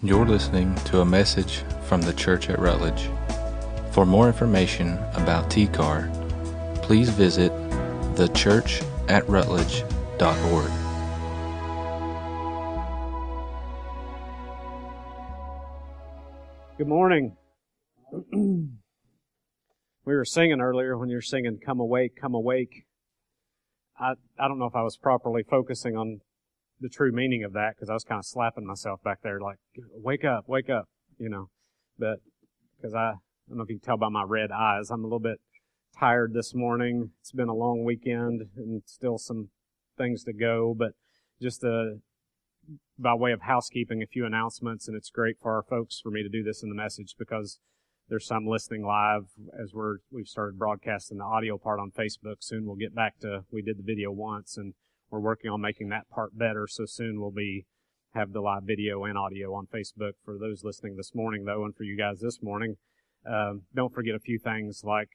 You're listening to a message from the church at Rutledge. For more information about TCAR, please visit thechurchatrutledge.org. Good morning. we were singing earlier when you were singing Come Awake, Come Awake. I, I don't know if I was properly focusing on the true meaning of that because I was kind of slapping myself back there like, wake up, wake up, you know. But because I, I don't know if you can tell by my red eyes, I'm a little bit tired this morning. It's been a long weekend and still some things to go, but just uh, by way of housekeeping, a few announcements, and it's great for our folks for me to do this in the message because there's some listening live as we're we've started broadcasting the audio part on Facebook. Soon we'll get back to we did the video once and we're working on making that part better. So soon we'll be have the live video and audio on Facebook for those listening this morning, though, and for you guys this morning. Um, don't forget a few things like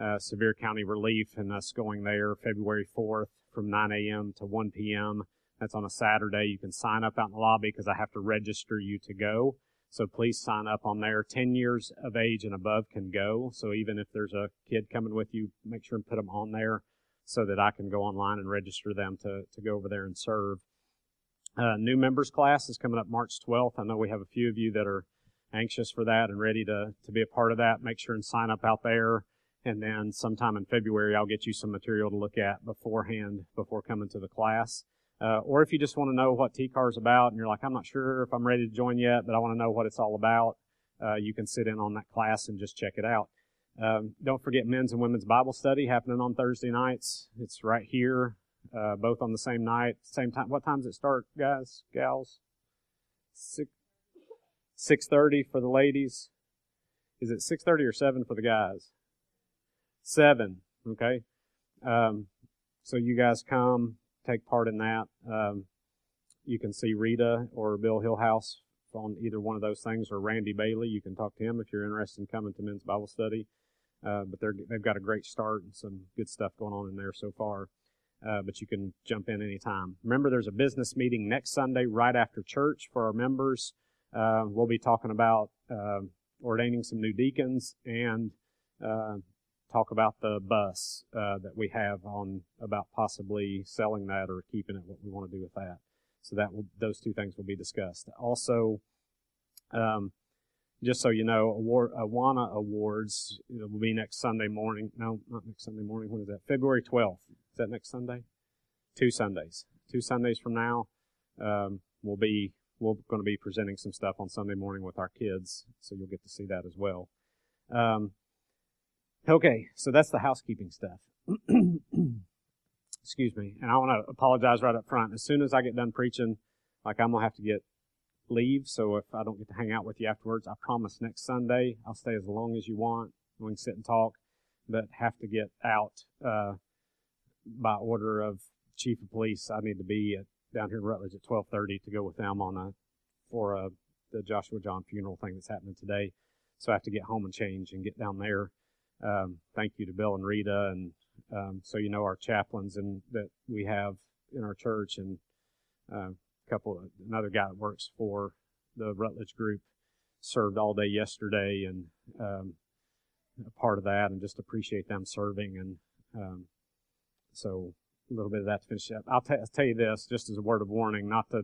uh, Sevier County Relief and us going there February 4th from 9 a.m. to 1 p.m. That's on a Saturday. You can sign up out in the lobby because I have to register you to go. So please sign up on there. 10 years of age and above can go. So even if there's a kid coming with you, make sure and put them on there so that I can go online and register them to, to go over there and serve. Uh, new members class is coming up March 12th. I know we have a few of you that are anxious for that and ready to, to be a part of that. Make sure and sign up out there. And then sometime in February, I'll get you some material to look at beforehand before coming to the class. Uh, or if you just want to know what TCAR is about and you're like, I'm not sure if I'm ready to join yet, but I want to know what it's all about, uh, you can sit in on that class and just check it out. Um, don't forget men's and women's Bible study happening on Thursday nights. It's right here, uh, both on the same night, same time. What time does it start, guys, gals? Six six thirty for the ladies. Is it six thirty or seven for the guys? Seven. Okay. Um, so you guys come, take part in that. Um, you can see Rita or Bill Hillhouse on either one of those things, or Randy Bailey. You can talk to him if you're interested in coming to men's Bible study. Uh, but they're, they've got a great start and some good stuff going on in there so far. Uh, but you can jump in anytime. Remember, there's a business meeting next Sunday right after church for our members. Uh, we'll be talking about um, ordaining some new deacons and uh, talk about the bus uh, that we have on about possibly selling that or keeping it. What we want to do with that. So that will, those two things will be discussed. Also, um, just so you know, award, Awana Awards will be next Sunday morning. No, not next Sunday morning. When is that? February 12th. Is that next Sunday? Two Sundays. Two Sundays from now, um, we'll be we're going to be presenting some stuff on Sunday morning with our kids, so you'll get to see that as well. Um, okay, so that's the housekeeping stuff. Excuse me, and I want to apologize right up front. As soon as I get done preaching, like I'm gonna have to get leave. So if I don't get to hang out with you afterwards, I promise next Sunday I'll stay as long as you want. We can sit and talk, but have to get out uh, by order of chief of police. I need to be at, down here in Rutledge at 12:30 to go with them on a for a the Joshua John funeral thing that's happening today. So I have to get home and change and get down there. Um, thank you to Bill and Rita, and um, so you know our chaplains and that we have in our church and. Uh, couple, another guy that works for the Rutledge group served all day yesterday and um, a part of that, and just appreciate them serving. And um, so a little bit of that to finish up. I'll, t- I'll tell you this, just as a word of warning, not to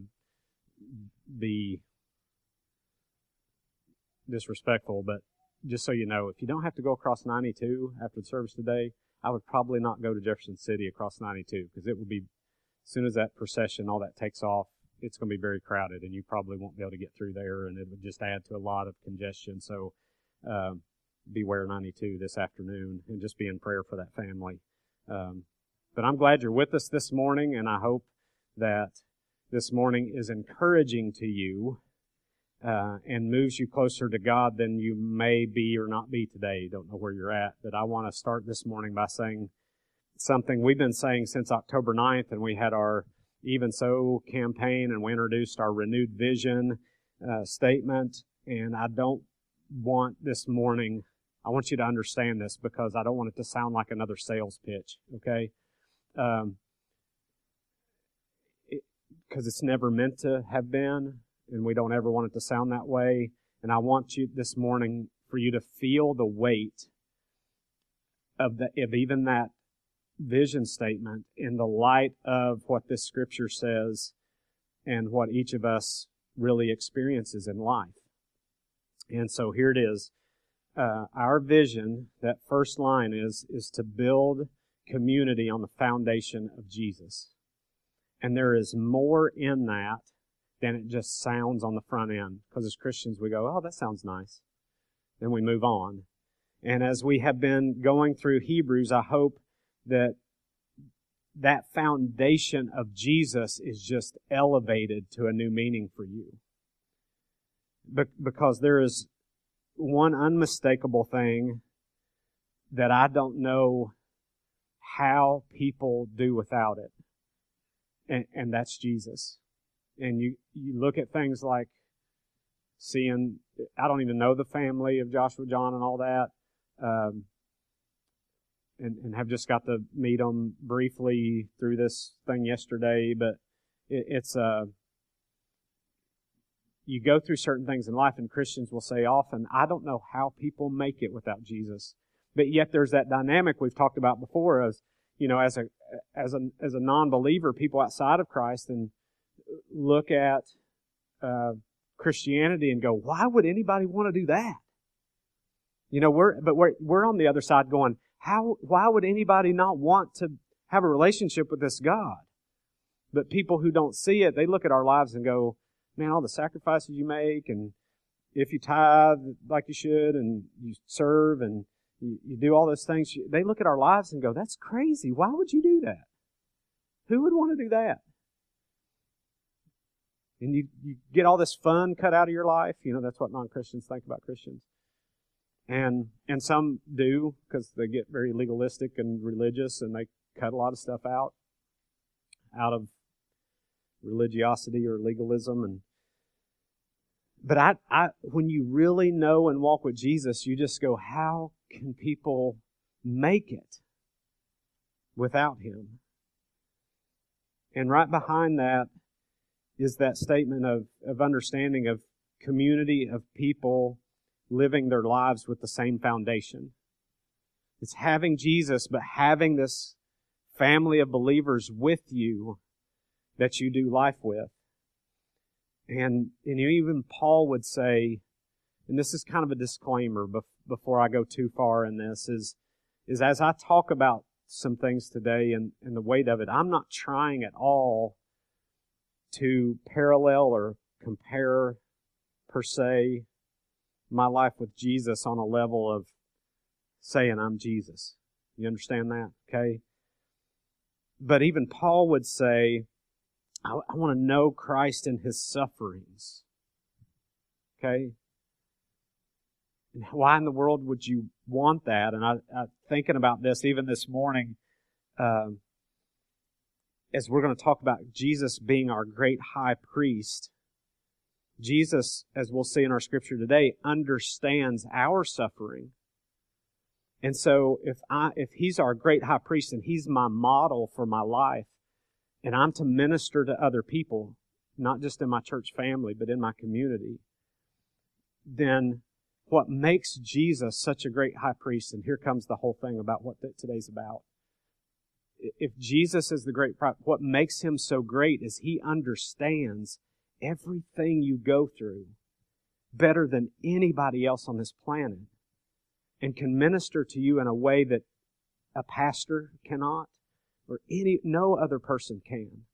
be disrespectful, but just so you know, if you don't have to go across 92 after the service today, I would probably not go to Jefferson City across 92 because it will be, as soon as that procession, all that takes off, it's going to be very crowded and you probably won't be able to get through there and it would just add to a lot of congestion. So, um, beware 92 this afternoon and just be in prayer for that family. Um, but I'm glad you're with us this morning and I hope that this morning is encouraging to you uh, and moves you closer to God than you may be or not be today. Don't know where you're at, but I want to start this morning by saying something we've been saying since October 9th and we had our even So campaign, and we introduced our renewed vision uh, statement. And I don't want this morning, I want you to understand this because I don't want it to sound like another sales pitch, okay? Um, because it, it's never meant to have been. and we don't ever want it to sound that way. And I want you this morning for you to feel the weight of the, of even that vision statement in the light of what this scripture says and what each of us really experiences in life. And so here it is. Uh, our vision, that first line is, is to build community on the foundation of Jesus. And there is more in that than it just sounds on the front end. Because as Christians, we go, oh, that sounds nice. Then we move on. And as we have been going through Hebrews, I hope that that foundation of Jesus is just elevated to a new meaning for you. Be- because there is one unmistakable thing that I don't know how people do without it. And, and that's Jesus. And you, you look at things like seeing, I don't even know the family of Joshua John and all that. Um, and, and have just got to meet them briefly through this thing yesterday, but it, it's, uh, you go through certain things in life and Christians will say often, I don't know how people make it without Jesus. But yet there's that dynamic we've talked about before as, you know, as a, as a, as a non-believer, people outside of Christ and look at, uh, Christianity and go, why would anybody want to do that? You know, we're, but we're, we're on the other side going, how, why would anybody not want to have a relationship with this God? But people who don't see it, they look at our lives and go, man, all the sacrifices you make and if you tithe like you should and you serve and you, you do all those things, they look at our lives and go, that's crazy. Why would you do that? Who would want to do that? And you, you get all this fun cut out of your life. You know, that's what non-Christians think about Christians. And, and some do because they get very legalistic and religious and they cut a lot of stuff out, out of religiosity or legalism and but I, I when you really know and walk with Jesus, you just go, how can people make it without him? And right behind that is that statement of, of understanding of community of people living their lives with the same foundation. It's having Jesus, but having this family of believers with you that you do life with. And, and even Paul would say, and this is kind of a disclaimer before I go too far in this, is, is as I talk about some things today and, and the weight of it, I'm not trying at all to parallel or compare per se my life with Jesus on a level of saying I'm Jesus. You understand that? Okay? But even Paul would say, I, I want to know Christ in his sufferings. Okay? And why in the world would you want that? And I, I thinking about this even this morning, uh, as we're going to talk about Jesus being our great high priest. Jesus, as we'll see in our scripture today, understands our suffering. And so if I, if he's our great high priest and he's my model for my life, and I'm to minister to other people, not just in my church family, but in my community, then what makes Jesus such a great high priest, and here comes the whole thing about what today's about. If Jesus is the great what makes him so great is he understands everything you go through better than anybody else on this planet and can minister to you in a way that a pastor cannot or any, no other person can,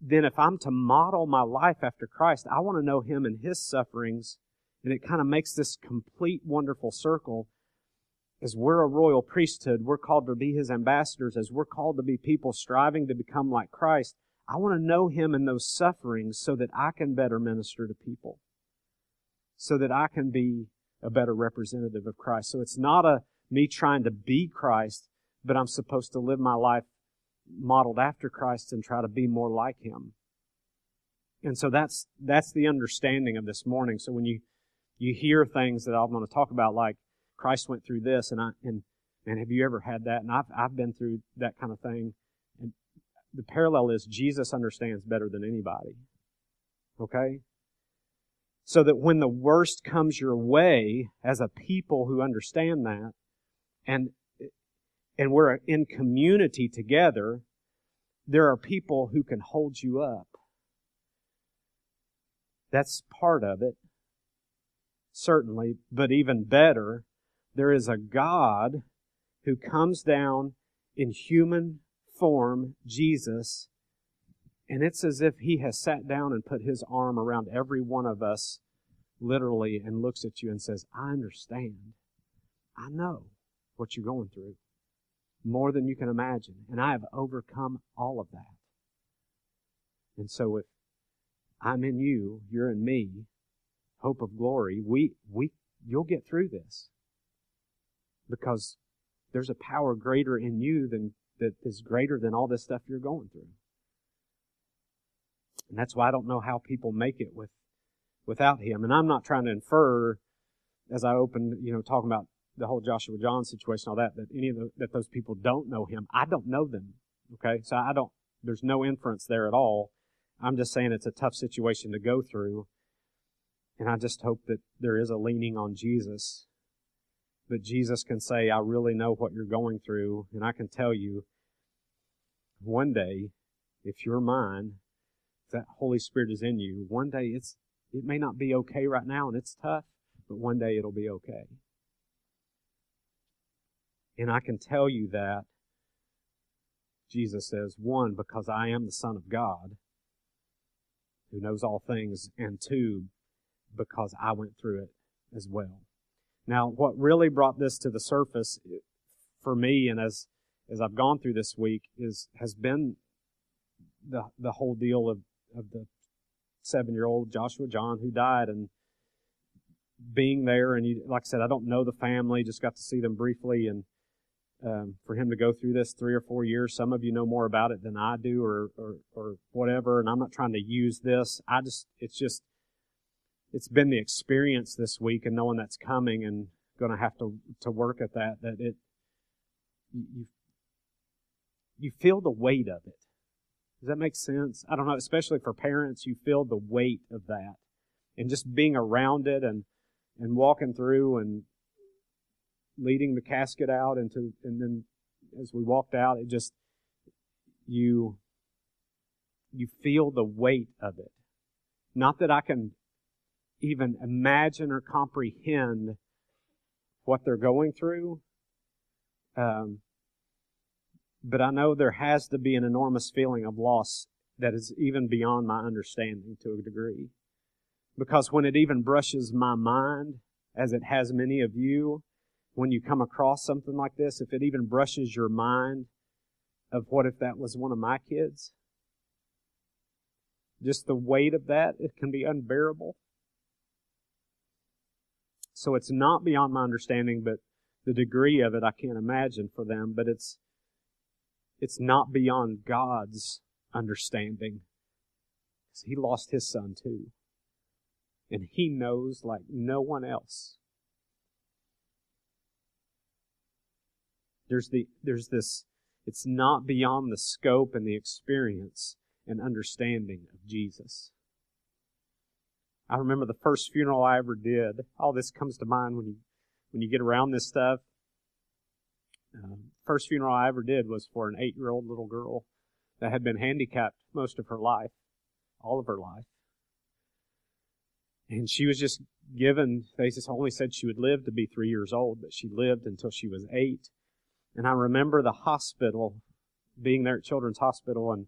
then if I'm to model my life after Christ, I want to know Him and His sufferings. And it kind of makes this complete wonderful circle. As we're a royal priesthood, we're called to be His ambassadors, as we're called to be people striving to become like Christ. I want to know Him in those sufferings so that I can better minister to people. So that I can be a better representative of Christ. So it's not a me trying to be Christ, but I'm supposed to live my life modeled after Christ and try to be more like Him. And so that's, that's the understanding of this morning. So when you, you hear things that I'm going to talk about, like Christ went through this, and I, and, and have you ever had that? And I've, I've been through that kind of thing. The parallel is Jesus understands better than anybody. Okay? So that when the worst comes your way, as a people who understand that, and, and we're in community together, there are people who can hold you up. That's part of it. Certainly. But even better, there is a God who comes down in human form, Jesus, and it's as if he has sat down and put his arm around every one of us, literally, and looks at you and says, I understand. I know what you're going through more than you can imagine. And I have overcome all of that. And so if I'm in you, you're in me, hope of glory, we, we, you'll get through this. Because there's a power greater in you than, that is greater than all this stuff you're going through. And that's why I don't know how people make it with, without him. And I'm not trying to infer, as I open, you know, talking about the whole Joshua John situation, all that, that any of the, that those people don't know him. I don't know them. Okay. So I don't, there's no inference there at all. I'm just saying it's a tough situation to go through. And I just hope that there is a leaning on Jesus. That Jesus can say, I really know what you're going through. And I can tell you, one day, if you're mine, if that Holy Spirit is in you, one day it's, it may not be okay right now and it's tough, but one day it'll be okay. And I can tell you that, Jesus says, one, because I am the Son of God, who knows all things, and two, because I went through it as well. Now, what really brought this to the surface for me, and as as I've gone through this week, is has been the the whole deal of of the seven year old Joshua John who died, and being there, and you, like I said, I don't know the family, just got to see them briefly, and um, for him to go through this three or four years. Some of you know more about it than I do, or, or or whatever. And I'm not trying to use this. I just it's just it's been the experience this week and knowing that's coming and going to have to to work at that. That it you you feel the weight of it. Does that make sense? I don't know. Especially for parents, you feel the weight of that, and just being around it and and walking through and leading the casket out into, and then as we walked out, it just, you, you feel the weight of it. Not that I can even imagine or comprehend what they're going through. Um, but I know there has to be an enormous feeling of loss that is even beyond my understanding to a degree. Because when it even brushes my mind, as it has many of you, when you come across something like this, if it even brushes your mind of what if that was one of my kids, just the weight of that, it can be unbearable. So it's not beyond my understanding, but the degree of it I can't imagine for them, but it's, it's not beyond God's understanding. Cuz He lost his son too. And he knows like no one else There's the, there's this, it's not beyond the scope and the experience and understanding of Jesus. I remember the first funeral I ever did. All this comes to mind when you, when you get around this stuff. Uh, first funeral I ever did was for an eight-year-old little girl that had been handicapped most of her life, all of her life. And she was just given, they just only said she would live to be three years old, but she lived until she was eight. And I remember the hospital, being there at Children's Hospital, and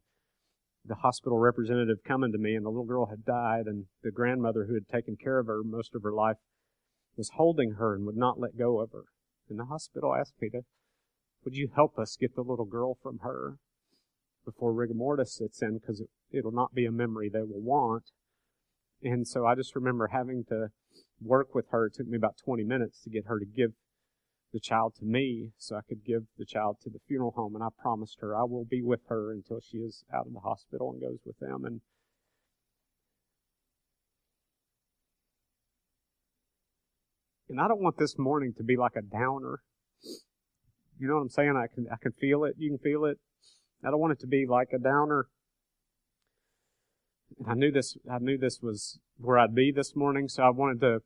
the hospital representative coming to me, and the little girl had died, and the grandmother who had taken care of her most of her life was holding her and would not let go of her. And the hospital asked me to, would you help us get the little girl from her before rigor mortis sets in, because it, it'll not be a memory they will want. And so I just remember having to work with her. It took me about 20 minutes to get her to give the child to me so I could give the child to the funeral home. And I promised her I will be with her until she is out of the hospital and goes with them. And and I don't want this morning to be like a downer. You know what I'm saying? I can I can feel it. You can feel it. I don't want it to be like a downer. And I knew this. I knew this was where I'd be this morning, so I wanted to,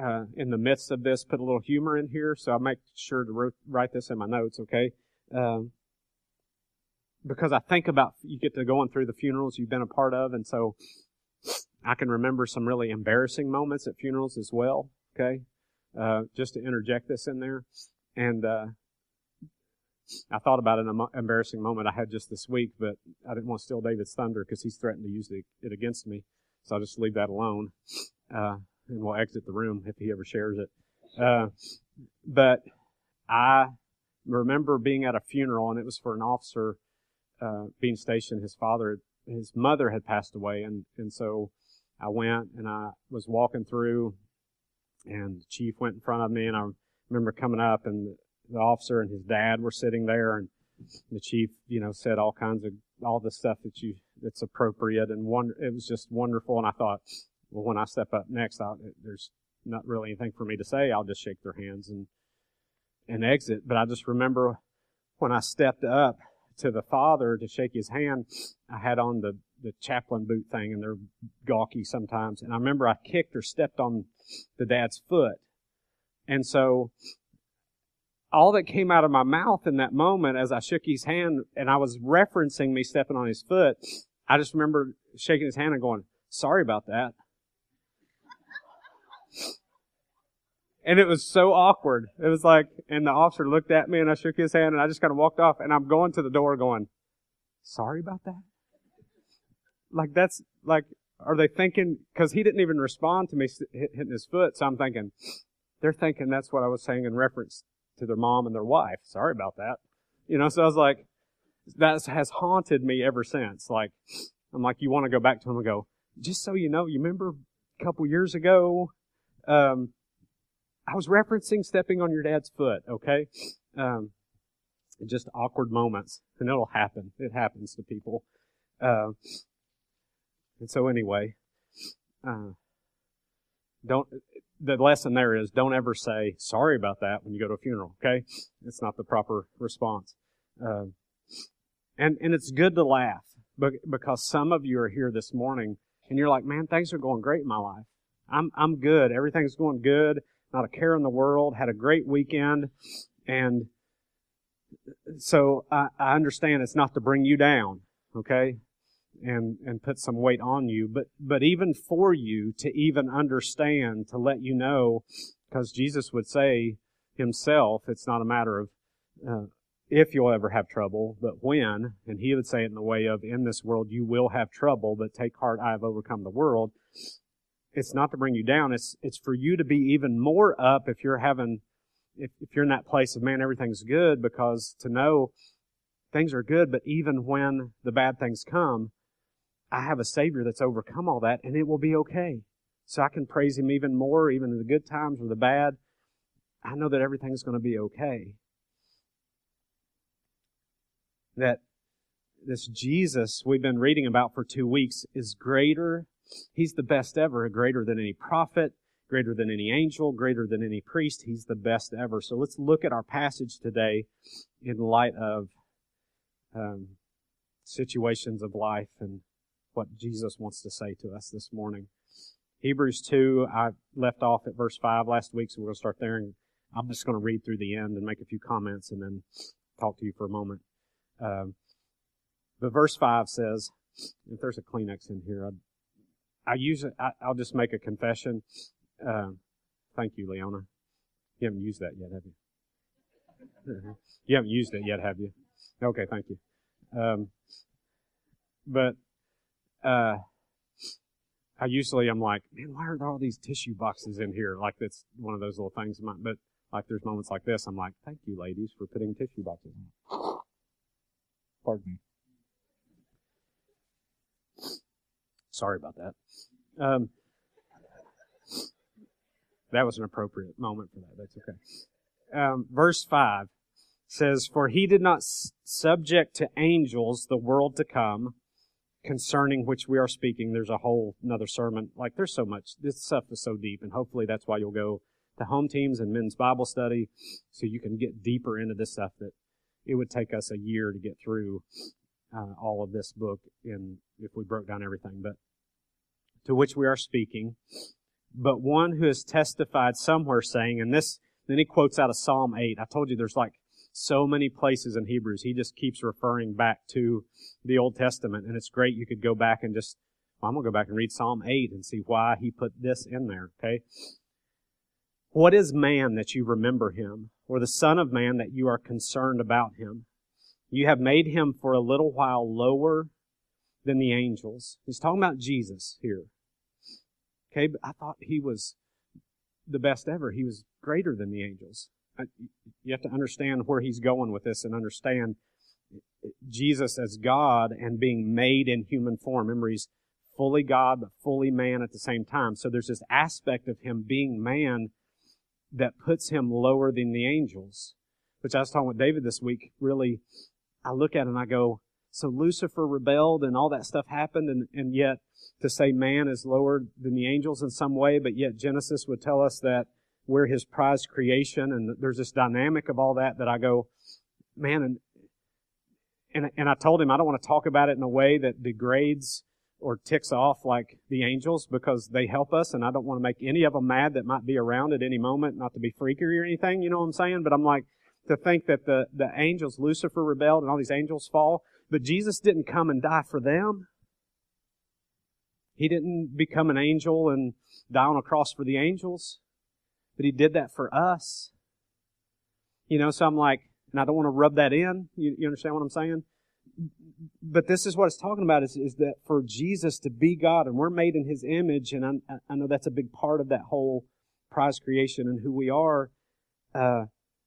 uh, in the midst of this, put a little humor in here. So I make sure to write this in my notes. Okay. Um, because I think about you get to going through the funerals you've been a part of, and so I can remember some really embarrassing moments at funerals as well. Okay, uh, just to interject this in there, and uh, I thought about an embarrassing moment I had just this week, but I didn't want to steal David's thunder because he's threatened to use it against me, so I'll just leave that alone, uh, and we'll exit the room if he ever shares it. Uh, but I remember being at a funeral, and it was for an officer uh, being stationed, his father, his mother had passed away, and and so I went and I was walking through, and the chief went in front of me, and I remember coming up, and the officer and his dad were sitting there, and the chief, you know, said all kinds of all the stuff that you that's appropriate, and one it was just wonderful, and I thought, well, when I step up next, I'll, there's not really anything for me to say. I'll just shake their hands and and exit. But I just remember when I stepped up to the father to shake his hand, I had on the, the chaplain boot thing and they're gawky sometimes. And I remember I kicked or stepped on the dad's foot. And so all that came out of my mouth in that moment as I shook his hand and I was referencing me stepping on his foot, I just remember shaking his hand and going, sorry about that. And it was so awkward. It was like, and the officer looked at me and I shook his hand and I just kind of walked off and I'm going to the door going, sorry about that? Like that's, like, are they thinking, cause he didn't even respond to me hitting his foot. So I'm thinking, they're thinking that's what I was saying in reference to their mom and their wife. Sorry about that. You know, so I was like, that has haunted me ever since. Like, I'm like, you want to go back to him and go, just so you know, you remember a couple years ago, um, I was referencing stepping on your dad's foot, okay? Um, just awkward moments, and it'll happen. It happens to people. Uh, and so anyway, uh, don't, the lesson there is don't ever say sorry about that when you go to a funeral, okay? It's not the proper response. Uh, and, and it's good to laugh because some of you are here this morning and you're like, man, things are going great in my life. I'm, I'm good. Everything's going good. Not a care in the world, had a great weekend, and so I, I understand it's not to bring you down, okay, and and put some weight on you, but but even for you to even understand, to let you know, because Jesus would say himself, it's not a matter of uh, if you'll ever have trouble, but when, and he would say it in the way of, in this world you will have trouble, but take heart, I have overcome the world it's not to bring you down. It's, it's for you to be even more up if you're having, if, if you're in that place of, man, everything's good, because to know things are good, but even when the bad things come, I have a Savior that's overcome all that, and it will be okay. So I can praise Him even more, even in the good times or the bad. I know that everything's going to be okay. That this Jesus we've been reading about for two weeks is greater He's the best ever, greater than any prophet, greater than any angel, greater than any priest. He's the best ever. So let's look at our passage today in light of um, situations of life and what Jesus wants to say to us this morning. Hebrews 2, I left off at verse 5 last week, so we're going to start there. And I'm just going to read through the end and make a few comments and then talk to you for a moment. Um, but verse 5 says, if there's a Kleenex in here, I'd I it. I, will just make a confession. Uh, thank you, Leona. You haven't used that yet, have you? you haven't used it yet, have you? Okay, thank you. Um, but uh, I usually I'm like, man, why are there all these tissue boxes in here? Like that's one of those little things. But like there's moments like this, I'm like, thank you, ladies, for putting tissue boxes. Pardon me. Sorry about that. Um, that was an appropriate moment for that. That's okay. Um, verse 5 says, For he did not subject to angels the world to come, concerning which we are speaking. There's a whole another sermon. Like, there's so much. This stuff is so deep, and hopefully that's why you'll go to home teams and men's Bible study so you can get deeper into this stuff that it would take us a year to get through. Uh, all of this book in if we broke down everything, but to which we are speaking, but one who has testified somewhere saying, and this, then he quotes out of Psalm 8. I told you there's like so many places in Hebrews. He just keeps referring back to the Old Testament, and it's great. You could go back and just, well, I'm going to go back and read Psalm 8 and see why he put this in there, okay? What is man that you remember him, or the Son of Man that you are concerned about him? You have made him for a little while lower than the angels. He's talking about Jesus here. Okay, but I thought he was the best ever. He was greater than the angels. You have to understand where he's going with this and understand Jesus as God and being made in human form. Remember, he's fully God, but fully man at the same time. So there's this aspect of him being man that puts him lower than the angels, which I was talking with David this week. Really, I look at it and I go, so Lucifer rebelled and all that stuff happened, and, and yet to say man is lower than the angels in some way, but yet Genesis would tell us that we're his prized creation, and there's this dynamic of all that that I go, man, and and and I told him I don't want to talk about it in a way that degrades or ticks off like the angels because they help us, and I don't want to make any of them mad that might be around at any moment, not to be freaky or anything, you know what I'm saying? But I'm like to think that the the angels, Lucifer rebelled, and all these angels fall, but Jesus didn't come and die for them. He didn't become an angel and die on a cross for the angels, but he did that for us. You know, so I'm like, and I don't want to rub that in. You, you understand what I'm saying? But this is what it's talking about is, is that for Jesus to be God and we're made in his image, and I, I know that's a big part of that whole prize creation and who we are. Uh,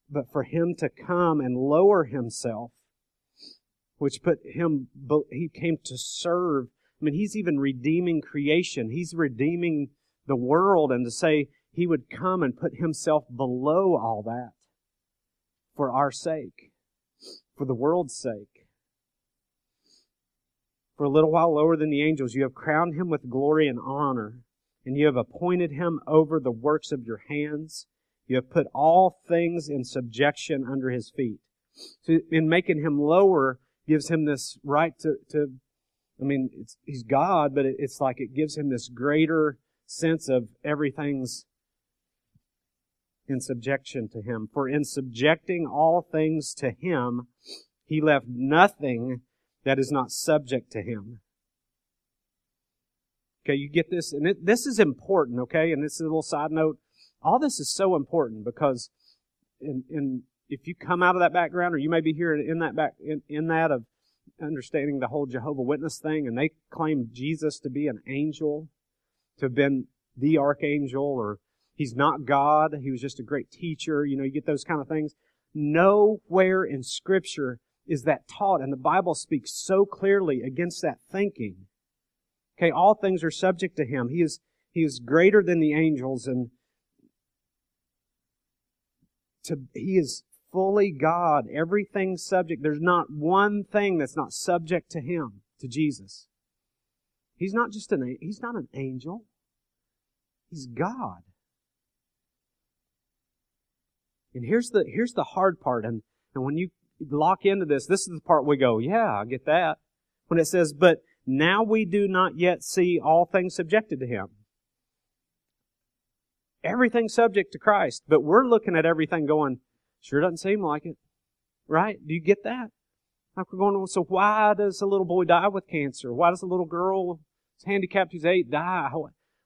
but for him to come and lower himself, which put him, he came to serve I mean, he's even redeeming creation. He's redeeming the world and to say he would come and put himself below all that for our sake, for the world's sake. For a little while lower than the angels, you have crowned him with glory and honor, and you have appointed him over the works of your hands. You have put all things in subjection under his feet. So in making him lower gives him this right to, to I mean, he's God, but it, it's like it gives him this greater sense of everything's in subjection to him. For in subjecting all things to him, he left nothing that is not subject to him. Okay, you get this? And it, this is important, okay? And this is a little side note. All this is so important because in, in, if you come out of that background or you may be here in that back, in, in that of understanding the whole Jehovah Witness thing, and they claim Jesus to be an angel, to have been the archangel, or he's not God, he was just a great teacher. You know, you get those kind of things. Nowhere in Scripture is that taught, and the Bible speaks so clearly against that thinking. Okay, all things are subject to him. He is he is greater than the angels, and to he is fully God, everything subject. There's not one thing that's not subject to Him, to Jesus. He's not just an, he's not an angel. He's God. And here's the, here's the hard part. And, and when you lock into this, this is the part we go, yeah, I get that. When it says, but now we do not yet see all things subjected to Him. Everything subject to Christ, but we're looking at everything going, Sure doesn't seem like it. Right? Do you get that? Like we're going, on, so why does a little boy die with cancer? Why does a little girl who's handicapped who's eight die?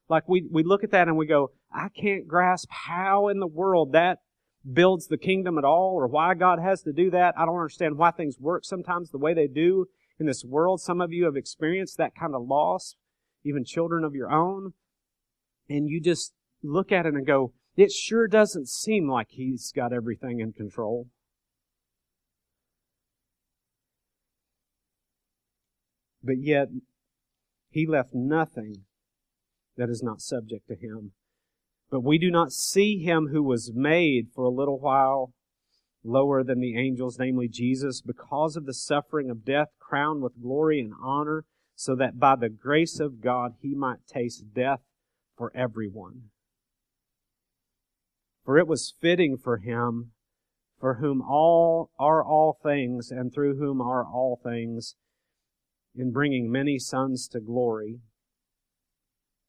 Like we, we look at that and we go, I can't grasp how in the world that builds the kingdom at all or why God has to do that. I don't understand why things work sometimes the way they do in this world. Some of you have experienced that kind of loss, even children of your own. And you just look at it and go, it sure doesn't seem like he's got everything in control. But yet, he left nothing that is not subject to him. But we do not see him who was made for a little while lower than the angels, namely Jesus, because of the suffering of death, crowned with glory and honor, so that by the grace of God he might taste death for everyone. For it was fitting for him, for whom all are all things, and through whom are all things, in bringing many sons to glory,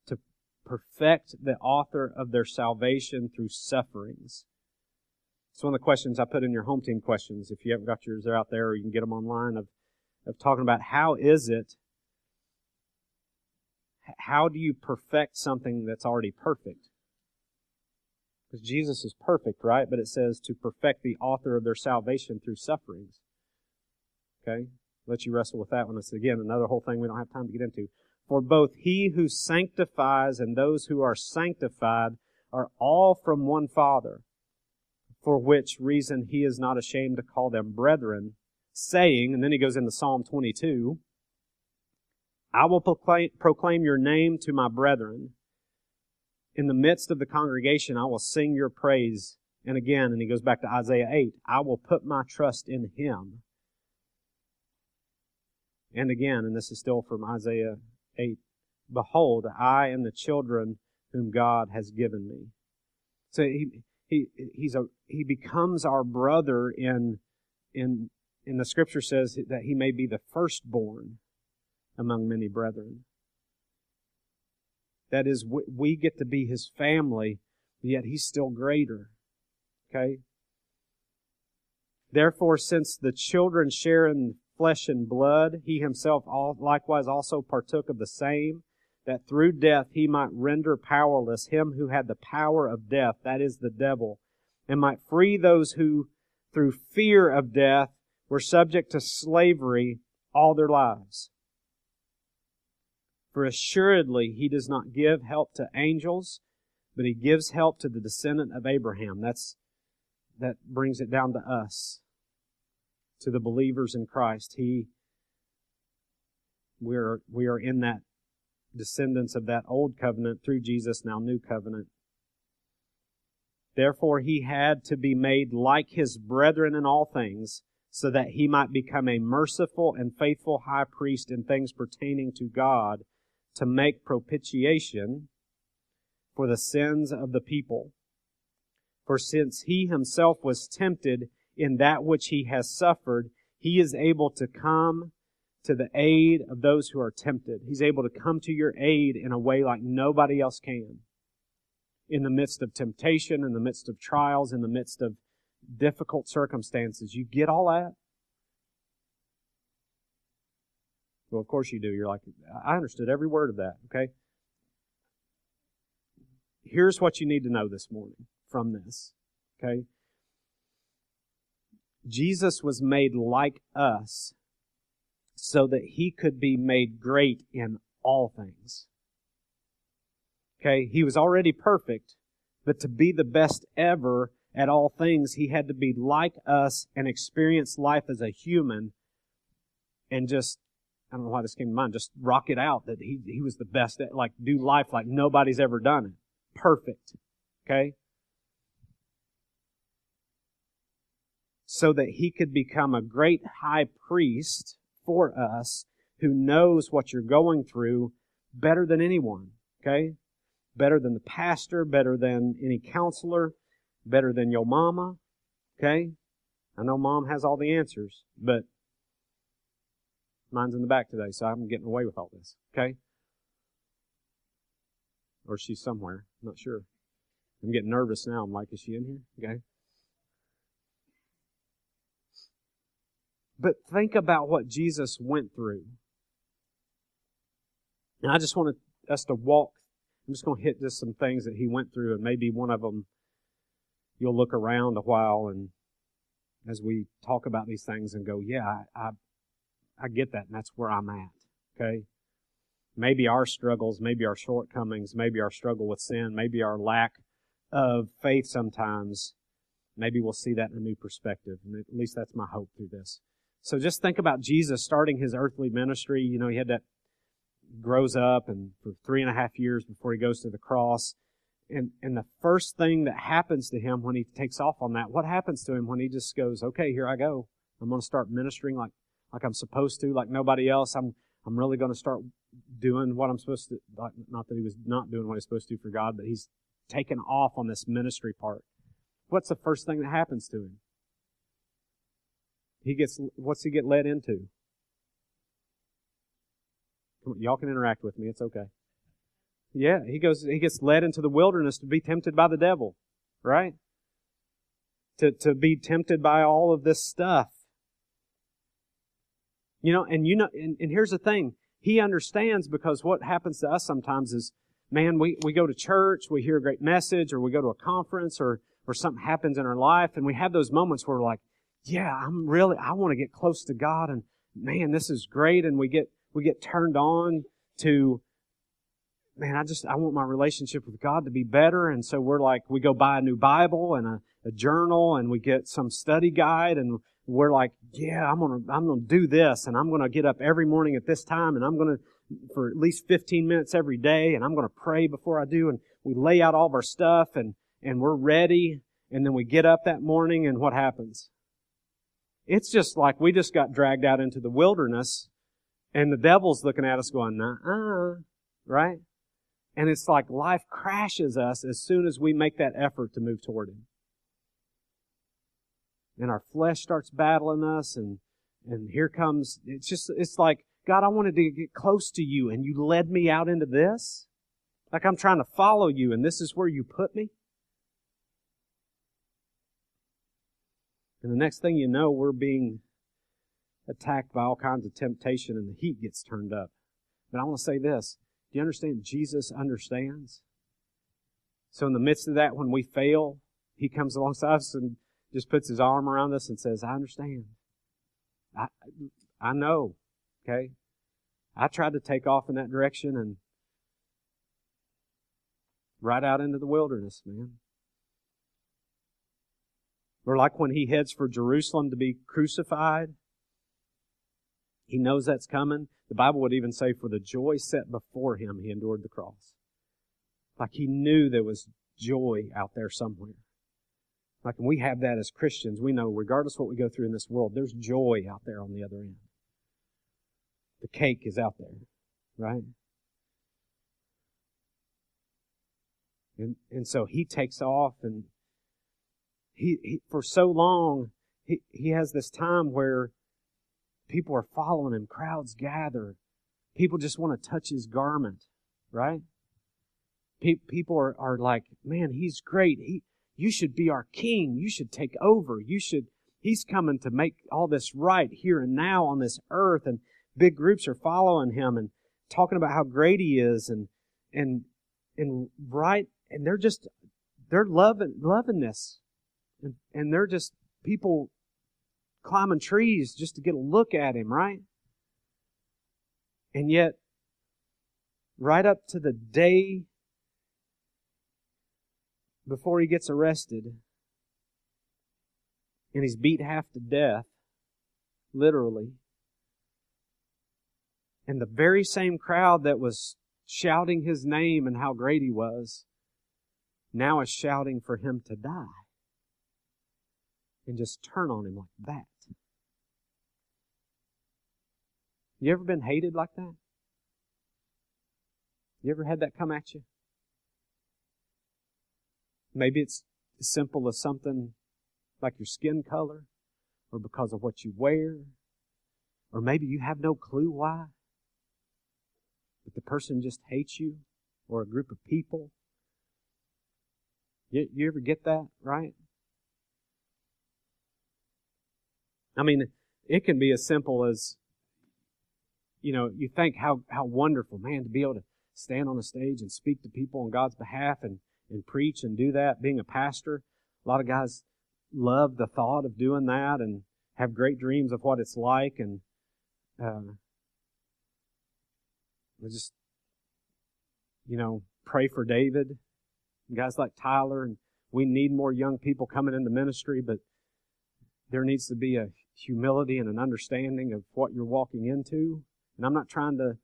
to perfect the author of their salvation through sufferings. It's one of the questions I put in your home team questions. If you haven't got yours, they're out there, or you can get them online. Of, of talking about how is it, how do you perfect something that's already perfect? Because Jesus is perfect, right? But it says to perfect the author of their salvation through sufferings. Okay? Let you wrestle with that one. It's again another whole thing we don't have time to get into. For both he who sanctifies and those who are sanctified are all from one Father, for which reason he is not ashamed to call them brethren, saying, and then he goes into Psalm 22, I will proclaim, proclaim your name to my brethren. In the midst of the congregation, I will sing your praise. And again, and he goes back to Isaiah 8, I will put my trust in him. And again, and this is still from Isaiah 8, Behold, I and the children whom God has given me. So he, he, he's a, he becomes our brother in, in, in the scripture says that he may be the firstborn among many brethren. That is, we get to be his family, yet he's still greater. Okay? Therefore, since the children share in flesh and blood, he himself likewise also partook of the same, that through death he might render powerless him who had the power of death, that is the devil, and might free those who, through fear of death, were subject to slavery all their lives. For assuredly he does not give help to angels, but he gives help to the descendant of Abraham. That's, that brings it down to us, to the believers in Christ. He, we are, we are in that descendants of that old covenant through Jesus, now new covenant. Therefore he had to be made like his brethren in all things, so that he might become a merciful and faithful high priest in things pertaining to God to make propitiation for the sins of the people. For since he himself was tempted in that which he has suffered, he is able to come to the aid of those who are tempted. He's able to come to your aid in a way like nobody else can. In the midst of temptation, in the midst of trials, in the midst of difficult circumstances. You get all that? Well, of course you do. You're like, I understood every word of that, okay? Here's what you need to know this morning from this, okay? Jesus was made like us so that he could be made great in all things. Okay, he was already perfect, but to be the best ever at all things, he had to be like us and experience life as a human and just I don't know why this came to mind, just rock it out that he, he was the best at, like, do life like nobody's ever done it. Perfect. Okay? So that he could become a great high priest for us who knows what you're going through better than anyone. Okay? Better than the pastor, better than any counselor, better than your mama. Okay? I know mom has all the answers, but Mine's in the back today, so I'm getting away with all this. Okay? Or she's somewhere. I'm not sure. I'm getting nervous now. I'm like, is she in here? Okay? But think about what Jesus went through. And I just want us to walk. I'm just going to hit just some things that he went through, and maybe one of them you'll look around a while and as we talk about these things and go, yeah, I, I, I get that, and that's where I'm at. Okay? Maybe our struggles, maybe our shortcomings, maybe our struggle with sin, maybe our lack of faith sometimes, maybe we'll see that in a new perspective. And at least that's my hope through this. So just think about Jesus starting his earthly ministry. You know, he had that, grows up and for three and a half years before he goes to the cross. And, and the first thing that happens to him when he takes off on that, what happens to him when he just goes, okay, here I go. I'm going to start ministering like like I'm supposed to, like nobody else. I'm I'm really going to start doing what I'm supposed to. Like, not that he was not doing what he's supposed to do for God, but he's taken off on this ministry part. What's the first thing that happens to him? He gets what's he get led into? On, y'all can interact with me. It's okay. Yeah, he goes, he gets led into the wilderness to be tempted by the devil, right? To, to be tempted by all of this stuff. You know, and you know, and, and here's the thing. He understands because what happens to us sometimes is, man, we, we go to church, we hear a great message, or we go to a conference, or, or something happens in our life, and we have those moments where we're like, yeah, I'm really, I want to get close to God, and man, this is great, and we get, we get turned on to, man, I just, I want my relationship with God to be better, and so we're like, we go buy a new Bible and a, a journal, and we get some study guide, and we're like, yeah, I'm gonna, I'm gonna do this, and I'm gonna get up every morning at this time, and I'm gonna, for at least 15 minutes every day, and I'm gonna pray before I do, and we lay out all of our stuff, and, and we're ready, and then we get up that morning, and what happens? It's just like we just got dragged out into the wilderness, and the devil's looking at us going, nah, uh, right? And it's like life crashes us as soon as we make that effort to move toward Him. And our flesh starts battling us and and here comes it's just it's like god i wanted to get close to you and you led me out into this. Like i'm trying to follow you and this is where you put me. And the next thing you know we're being attacked by all kinds of temptation and the heat gets turned up. But i want to say this do you understand jesus understands so in the midst of that when we fail he comes alongside us and just puts his arm around us and says, I understand. I, I know. Okay. I tried to take off in that direction and right out into the wilderness, man. Or like when he heads for Jerusalem to be crucified, he knows that's coming. The Bible would even say, for the joy set before him, he endured the cross. Like he knew there was joy out there somewhere. Like when we have that as Christians, we know regardless what we go through in this world, there's joy out there on the other end. The cake is out there, right? And and so he takes off and he, he for so long he, he has this time where people are following him, crowds gather. People just want to touch his garment, right? people are, are like, man, he's great. He, you should be our king. You should take over. You should, he's coming to make all this right here and now on this earth. And big groups are following him and talking about how great he is and, and, and right. And they're just, they're loving, loving this. And, and they're just people climbing trees just to get a look at him, right? And yet, right up to the day before he gets arrested and he's beat half to death, literally. And the very same crowd that was shouting his name and how great he was now is shouting for him to die and just turn on him like that. You ever been hated like that? You ever had that come at you? Maybe it's as simple as something like your skin color or because of what you wear, or maybe you have no clue why, but the person just hates you or a group of people. You, you ever get that, right? I mean, it can be as simple as, you know, you think how, how wonderful, man, to be able to stand on a stage and speak to people on God's behalf and and preach and do that, being a pastor. A lot of guys love the thought of doing that and have great dreams of what it's like and uh, just you know pray for David guys like Tyler and we need more young people coming into ministry but there needs to be a humility and an understanding of what you're walking into and I'm not trying to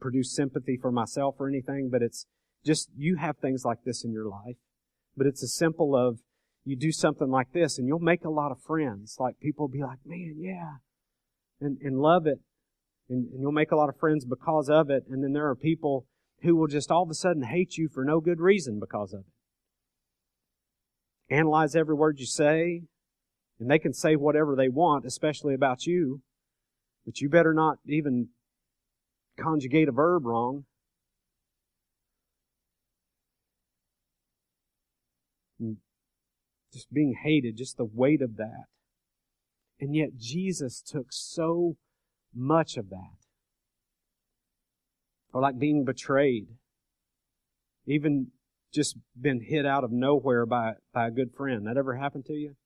produce sympathy for myself or anything, but it's just you have things like this in your life. But it's a simple of you do something like this and you'll make a lot of friends. Like people will be like, man, yeah, and, and love it. And, and you'll make a lot of friends because of it. And then there are people who will just all of a sudden hate you for no good reason because of it. Analyze every word you say, and they can say whatever they want, especially about you. But you better not even conjugate a verb wrong. And just being hated, just the weight of that. And yet Jesus took so much of that. Or like being betrayed. Even just been hit out of nowhere by, by a good friend. That ever happened to you?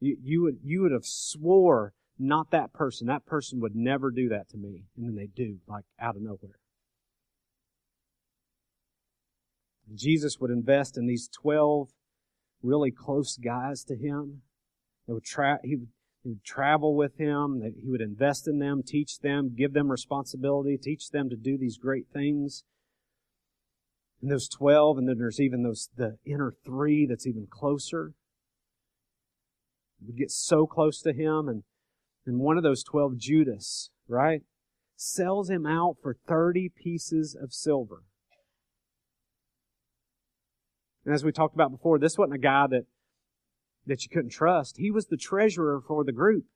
You, you would, you would have swore not that person. That person would never do that to me. And then they do, like out of nowhere. Jesus would invest in these 12 really close guys to him. They would tra- he, would, he would travel with him. He would invest in them, teach them, give them responsibility, teach them to do these great things. And those 12, and then there's even those, the inner three that's even closer. we get so close to him and and one of those 12, Judas, right, sells him out for 30 pieces of silver. And as we talked about before, this wasn't a guy that, that you couldn't trust. He was the treasurer for the group.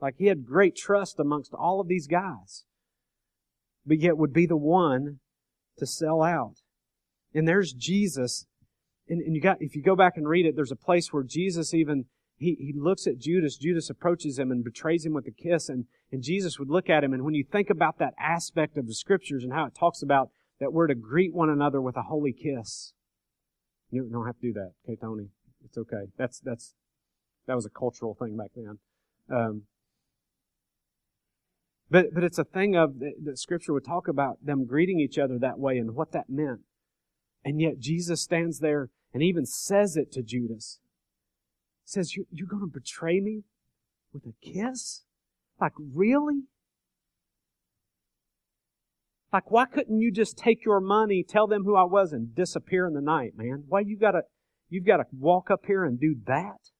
Like he had great trust amongst all of these guys. But yet would be the one to sell out. And there's Jesus. And, and you got, if you go back and read it, there's a place where Jesus even he, he looks at Judas. Judas approaches him and betrays him with a kiss. And, and Jesus would look at him. And when you think about that aspect of the scriptures and how it talks about that we're to greet one another with a holy kiss. You don't have to do that, okay, Tony? It's okay. That's, that's, that was a cultural thing back then. Um, but, but it's a thing of that scripture would talk about them greeting each other that way and what that meant. And yet Jesus stands there and even says it to Judas says, you, You're going to betray me with a kiss? Like, really? Like, why couldn't you just take your money, tell them who I was, and disappear in the night, man? Why you gotta, you've gotta walk up here and do that?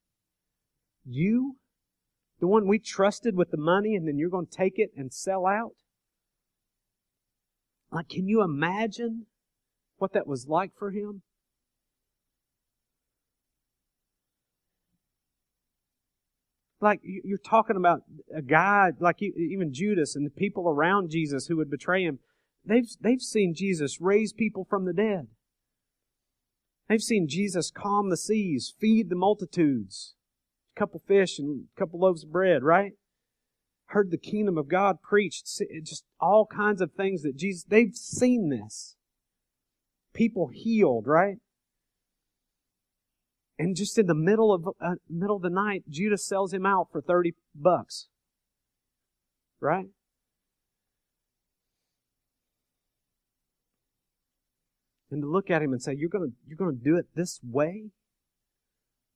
You? The one we trusted with the money, and then you're gonna take it and sell out? Like, can you imagine what that was like for him? like you're talking about a guy like even Judas and the people around Jesus who would betray him. They've they've seen Jesus raise people from the dead. They've seen Jesus calm the seas, feed the multitudes, a couple fish and a couple loaves of bread, right? Heard the kingdom of God preached, just all kinds of things that Jesus. They've seen this. People healed, right? And just in the middle of uh, middle of the night, Judas sells him out for 30 bucks. Right? And to look at him and say, "You're going to you're going to do it this way?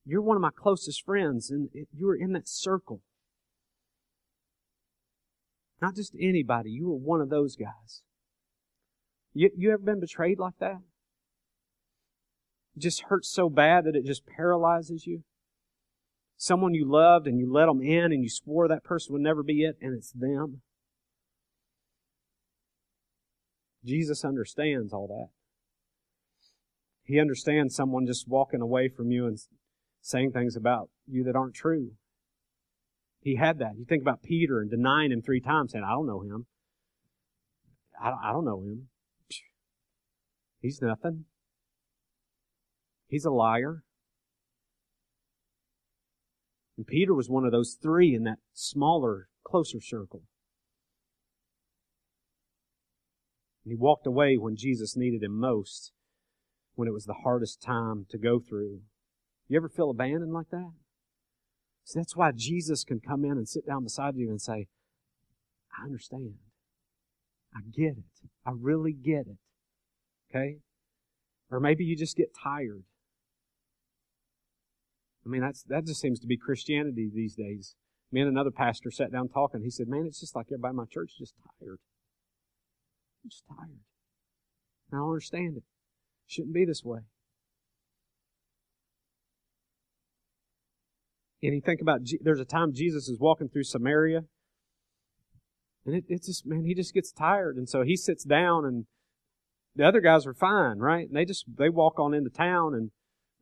You're one of my closest friends and you were in that circle. Not just anybody, you were one of those guys. You, you ever been betrayed like that? Just hurts so bad that it just paralyzes you. Someone you loved and you let them in and you swore that person would never be it and it's them. Jesus understands all that. He understands someone just walking away from you and saying things about you that aren't true. He had that. You think about Peter and denying him three times, saying, I don't know him. I don't, I don't know him. He's nothing. He's a liar. And Peter was one of those three in that smaller, closer circle. And he walked away when Jesus needed him most, when it was the hardest time to go through. You ever feel abandoned like that? See, that's why Jesus can come in and sit down beside you and say, I understand. I get it. I really get it. Okay? Or maybe you just get tired. I mean, that's, that just seems to be Christianity these days. Me and another pastor sat down talking. He said, Man, it's just like everybody in my church is just tired. I'm just tired. I don't understand it. it shouldn't be this way. And you think about, there's a time Jesus is walking through Samaria, and it, it's just, man, he just gets tired. And so he sits down, and the other guys are fine, right? And they just, they walk on into town, and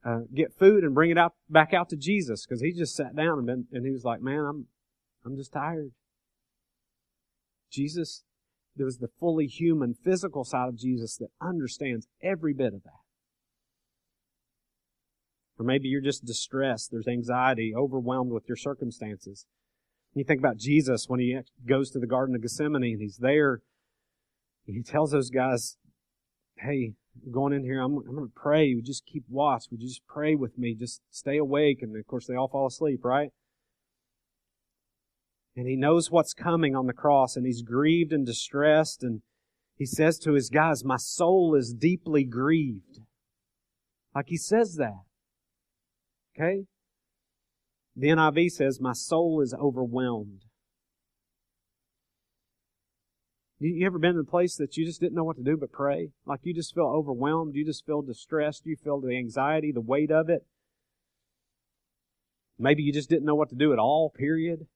uh, get food and bring it out back out to Jesus because he just sat down and, been, and he was like, "Man, I'm I'm just tired." Jesus, there was the fully human, physical side of Jesus that understands every bit of that. Or maybe you're just distressed. There's anxiety, overwhelmed with your circumstances. You think about Jesus when he goes to the Garden of Gethsemane and he's there. He tells those guys, Hey, going in here, I'm, I'm going to pray. We just keep watch. Would you just pray with me? Just stay awake. And of course, they all fall asleep, right? And he knows what's coming on the cross and he's grieved and distressed. And he says to his guys, My soul is deeply grieved. Like he says that. Okay? The NIV says, My soul is overwhelmed. You ever been in a place that you just didn't know what to do but pray? Like you just feel overwhelmed, you just feel distressed, you feel the anxiety, the weight of it. Maybe you just didn't know what to do at all, period.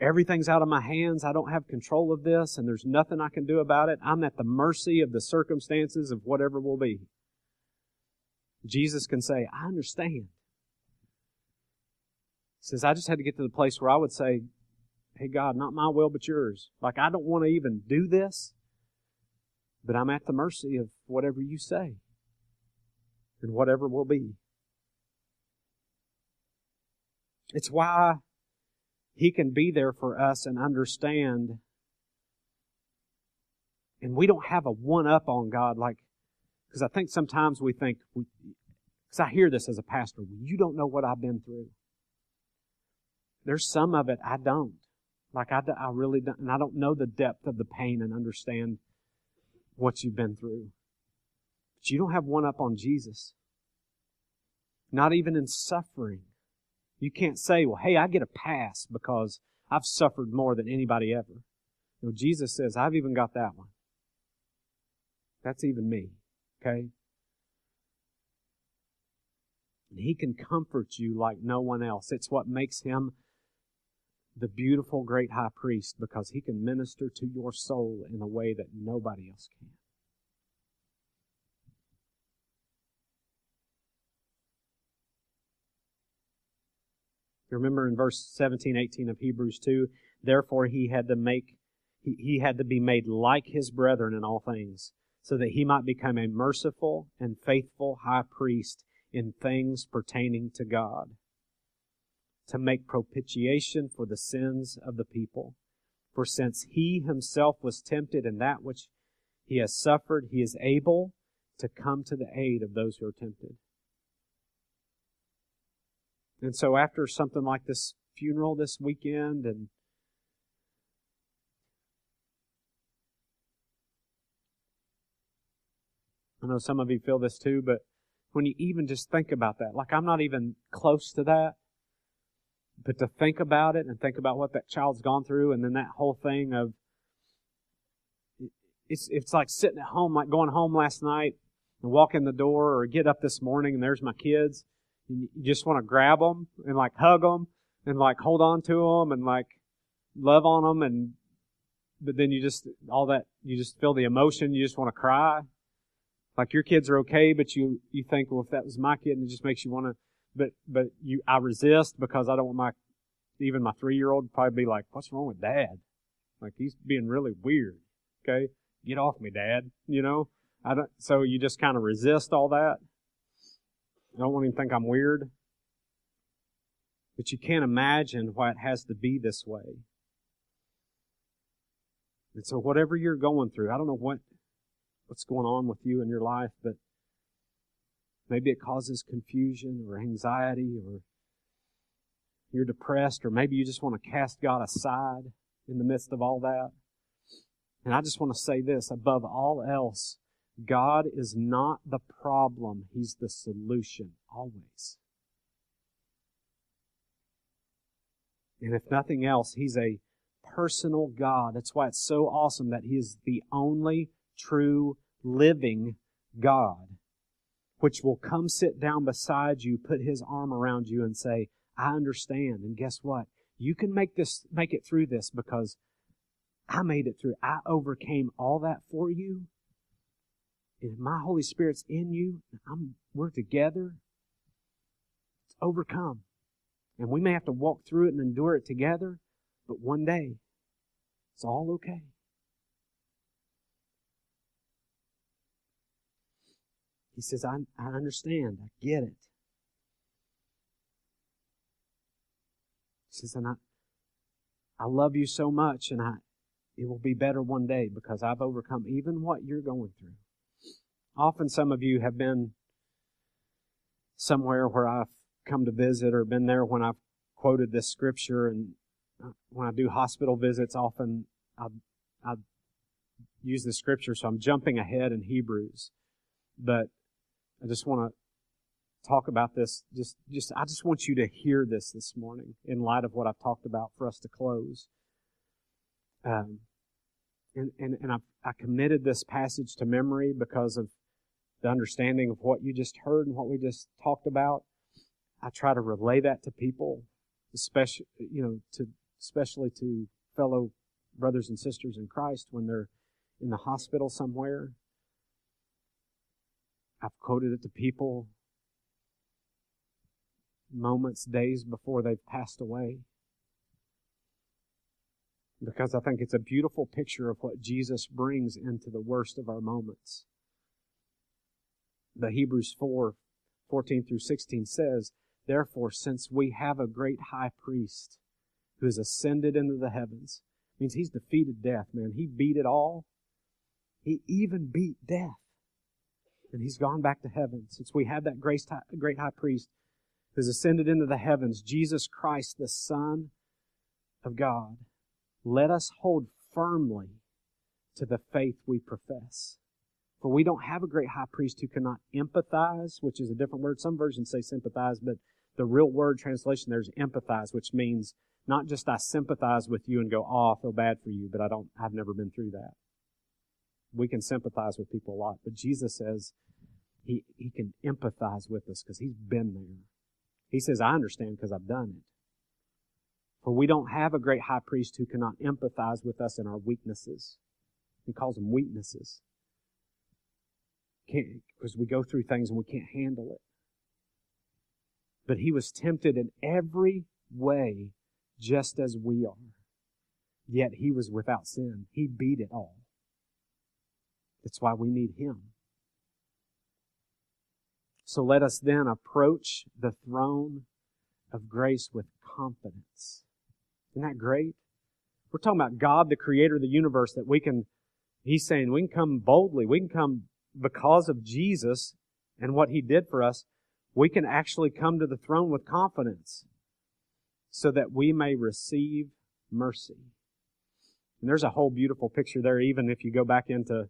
Everything's out of my hands. I don't have control of this, and there's nothing I can do about it. I'm at the mercy of the circumstances of whatever will be. Jesus can say, I understand. He says, I just had to get to the place where I would say, Hey, God, not my will, but yours. Like, I don't want to even do this, but I'm at the mercy of whatever you say and whatever will be. It's why He can be there for us and understand. And we don't have a one up on God like, because I think sometimes we think, because I hear this as a pastor, you don't know what I've been through. There's some of it I don't. Like I, I really don't, and I don't know the depth of the pain and understand what you've been through. But you don't have one up on Jesus. Not even in suffering. You can't say, well, hey, I get a pass because I've suffered more than anybody ever. No, Jesus says, I've even got that one. That's even me. Okay? And he can comfort you like no one else. It's what makes him the beautiful great high priest because he can minister to your soul in a way that nobody else can. You remember in verse 17, 18 of Hebrews 2, therefore he had to make, he, he had to be made like his brethren in all things, so that he might become a merciful and faithful high priest in things pertaining to God to make propitiation for the sins of the people. For since he himself was tempted in that which he has suffered, he is able to come to the aid of those who are tempted. And so after something like this funeral this weekend and I know some of you feel this too, but when you even just think about that, like I'm not even close to that, but to think about it and think about what that child's gone through and then that whole thing of it's it's like sitting at home like going home last night and walk in the door or get up this morning and there's my kids. And you just want to grab them and like hug them and like hold on to them and like love on them and but then you just all that you just feel the emotion you just want to cry. Like your kids are okay but you you think well if that was my kid and it just makes you want to but but you I resist because I don't want my even my three year old probably be like, What's wrong with dad? Like he's being really weird. Okay? Get off me, dad. You know? I don't so you just kind of resist all that. I don't want him to think I'm weird. But you can't imagine why it has to be this way. And so whatever you're going through, I don't know what what's going on with you in your life, but Maybe it causes confusion or anxiety or you're depressed or maybe you just want to cast God aside in the midst of all that. And I just want to say this above all else, God is not the problem. He's the solution always. And if nothing else, He's a personal God. That's why it's so awesome that He is the only true living God which will come sit down beside you, put his arm around you and say, I understand. And guess what? You can make this, make it through this because I made it through. I overcame all that for you. And my Holy Spirit's in you, I'm, we're together. It's overcome. And we may have to walk through it and endure it together, but one day It's all okay. He says, I, I understand. I get it. He says, and I, I love you so much and I, it will be better one day because I've overcome even what you're going through. Often some of you have been somewhere where I've come to visit or been there when I've quoted this scripture and uh, when I do hospital visits, often I, I use the scripture, so I'm jumping ahead in Hebrews. But I just want to talk about this. Just, just, I just want you to hear this this morning in light of what I've talked about for us to close. Um, and, and, and I, I committed this passage to memory because of the understanding of what you just heard and what we just talked about. I try to relay that to people, especially, you know, to, especially to fellow brothers and sisters in Christ when they're in the hospital somewhere. I've quoted it to people moments, days before they've passed away. Because I think it's a beautiful picture of what Jesus brings into the worst of our moments. The Hebrews 4, 14 through 16 says, Therefore, since we have a great high priest who has ascended into the heavens, means he's defeated death, man. He beat it all. He even beat death. And he's gone back to heaven. Since we have that great high priest who's ascended into the heavens, Jesus Christ, the Son of God, let us hold firmly to the faith we profess. For we don't have a great high priest who cannot empathize, which is a different word. Some versions say sympathize, but the real word translation there is empathize, which means not just I sympathize with you and go, oh, I feel bad for you, but I don't, I've never been through that. We can sympathize with people a lot, but Jesus says he, he can empathize with us because he's been there. He says, I understand because I've done it. For we don't have a great high priest who cannot empathize with us in our weaknesses. He calls them weaknesses. Because we go through things and we can't handle it. But he was tempted in every way just as we are. Yet he was without sin. He beat it all. That's why we need him. So let us then approach the throne of grace with confidence. Isn't that great? We're talking about God, the creator of the universe, that we can, he's saying we can come boldly. We can come because of Jesus and what he did for us. We can actually come to the throne with confidence so that we may receive mercy. And there's a whole beautiful picture there, even if you go back into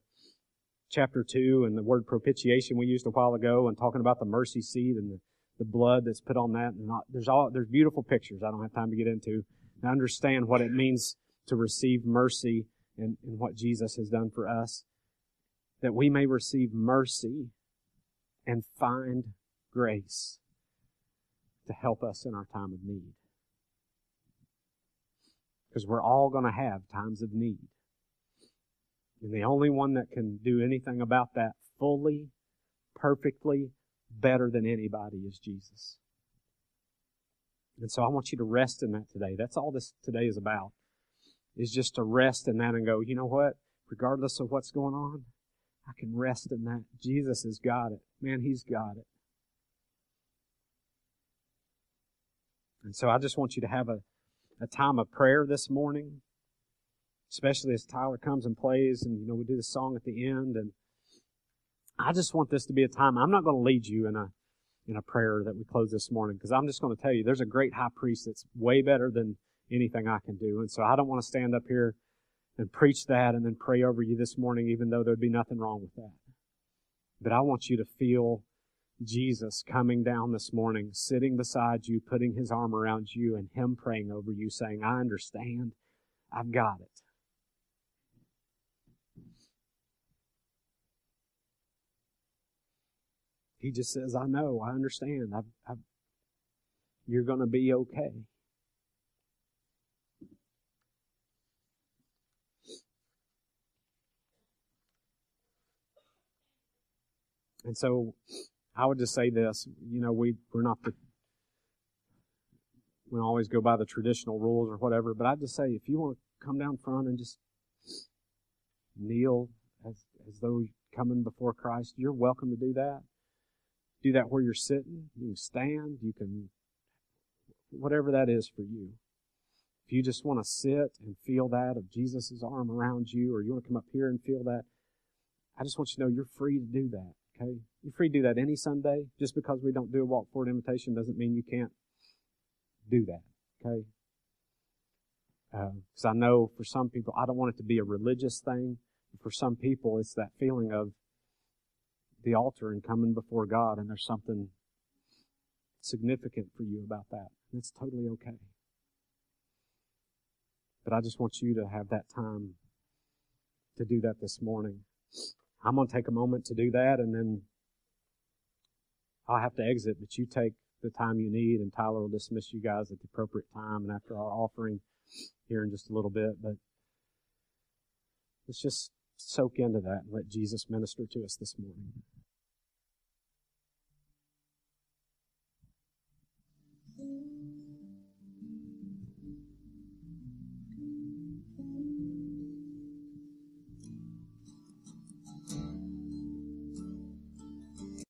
chapter 2 and the word propitiation we used a while ago and talking about the mercy seat and the, the blood that's put on that. And not, there's all, there's beautiful pictures I don't have time to get into and understand what it means to receive mercy and, and what Jesus has done for us. That we may receive mercy and find grace to help us in our time of need. Because we're all going to have times of need. And the only one that can do anything about that fully, perfectly, better than anybody is Jesus. And so I want you to rest in that today. That's all this today is about. Is just to rest in that and go, you know what? Regardless of what's going on, I can rest in that. Jesus has got it. Man, He's got it. And so I just want you to have a, a time of prayer this morning, especially as Tyler comes and plays and, you know, we do the song at the end. And I just want this to be a time. I'm not going to lead you in a, in a prayer that we close this morning because I'm just going to tell you there's a great high priest that's way better than anything I can do. And so I don't want to stand up here and preach that and then pray over you this morning, even though there'd be nothing wrong with that. But I want you to feel Jesus coming down this morning, sitting beside you, putting his arm around you, and him praying over you, saying, I understand. I've got it. He just says, I know, I understand. I've, I've, you're going to be okay. And so I would just say this, you know, we, we're not the, we always go by the traditional rules or whatever, but I'd just say if you want to come down front and just kneel as, as though coming before Christ, you're welcome to do that. Do that where you're sitting. You can stand. You can, whatever that is for you. If you just want to sit and feel that of Jesus' arm around you, or you want to come up here and feel that, I just want you to know you're free to do that. Okay? You're free to do that any Sunday. Just because we don't do a walk forward invitation doesn't mean you can't do that. Okay? Because uh, I know for some people, I don't want it to be a religious thing. For some people, it's that feeling of the altar and coming before God, and there's something significant for you about that. And it's totally okay. But I just want you to have that time to do that this morning. I'm going to take a moment to do that, and then I'll have to exit, but you take the time you need, and Tyler will dismiss you guys at the appropriate time and after our offering here in just a little bit. But let's just soak into that and let Jesus minister to us this morning.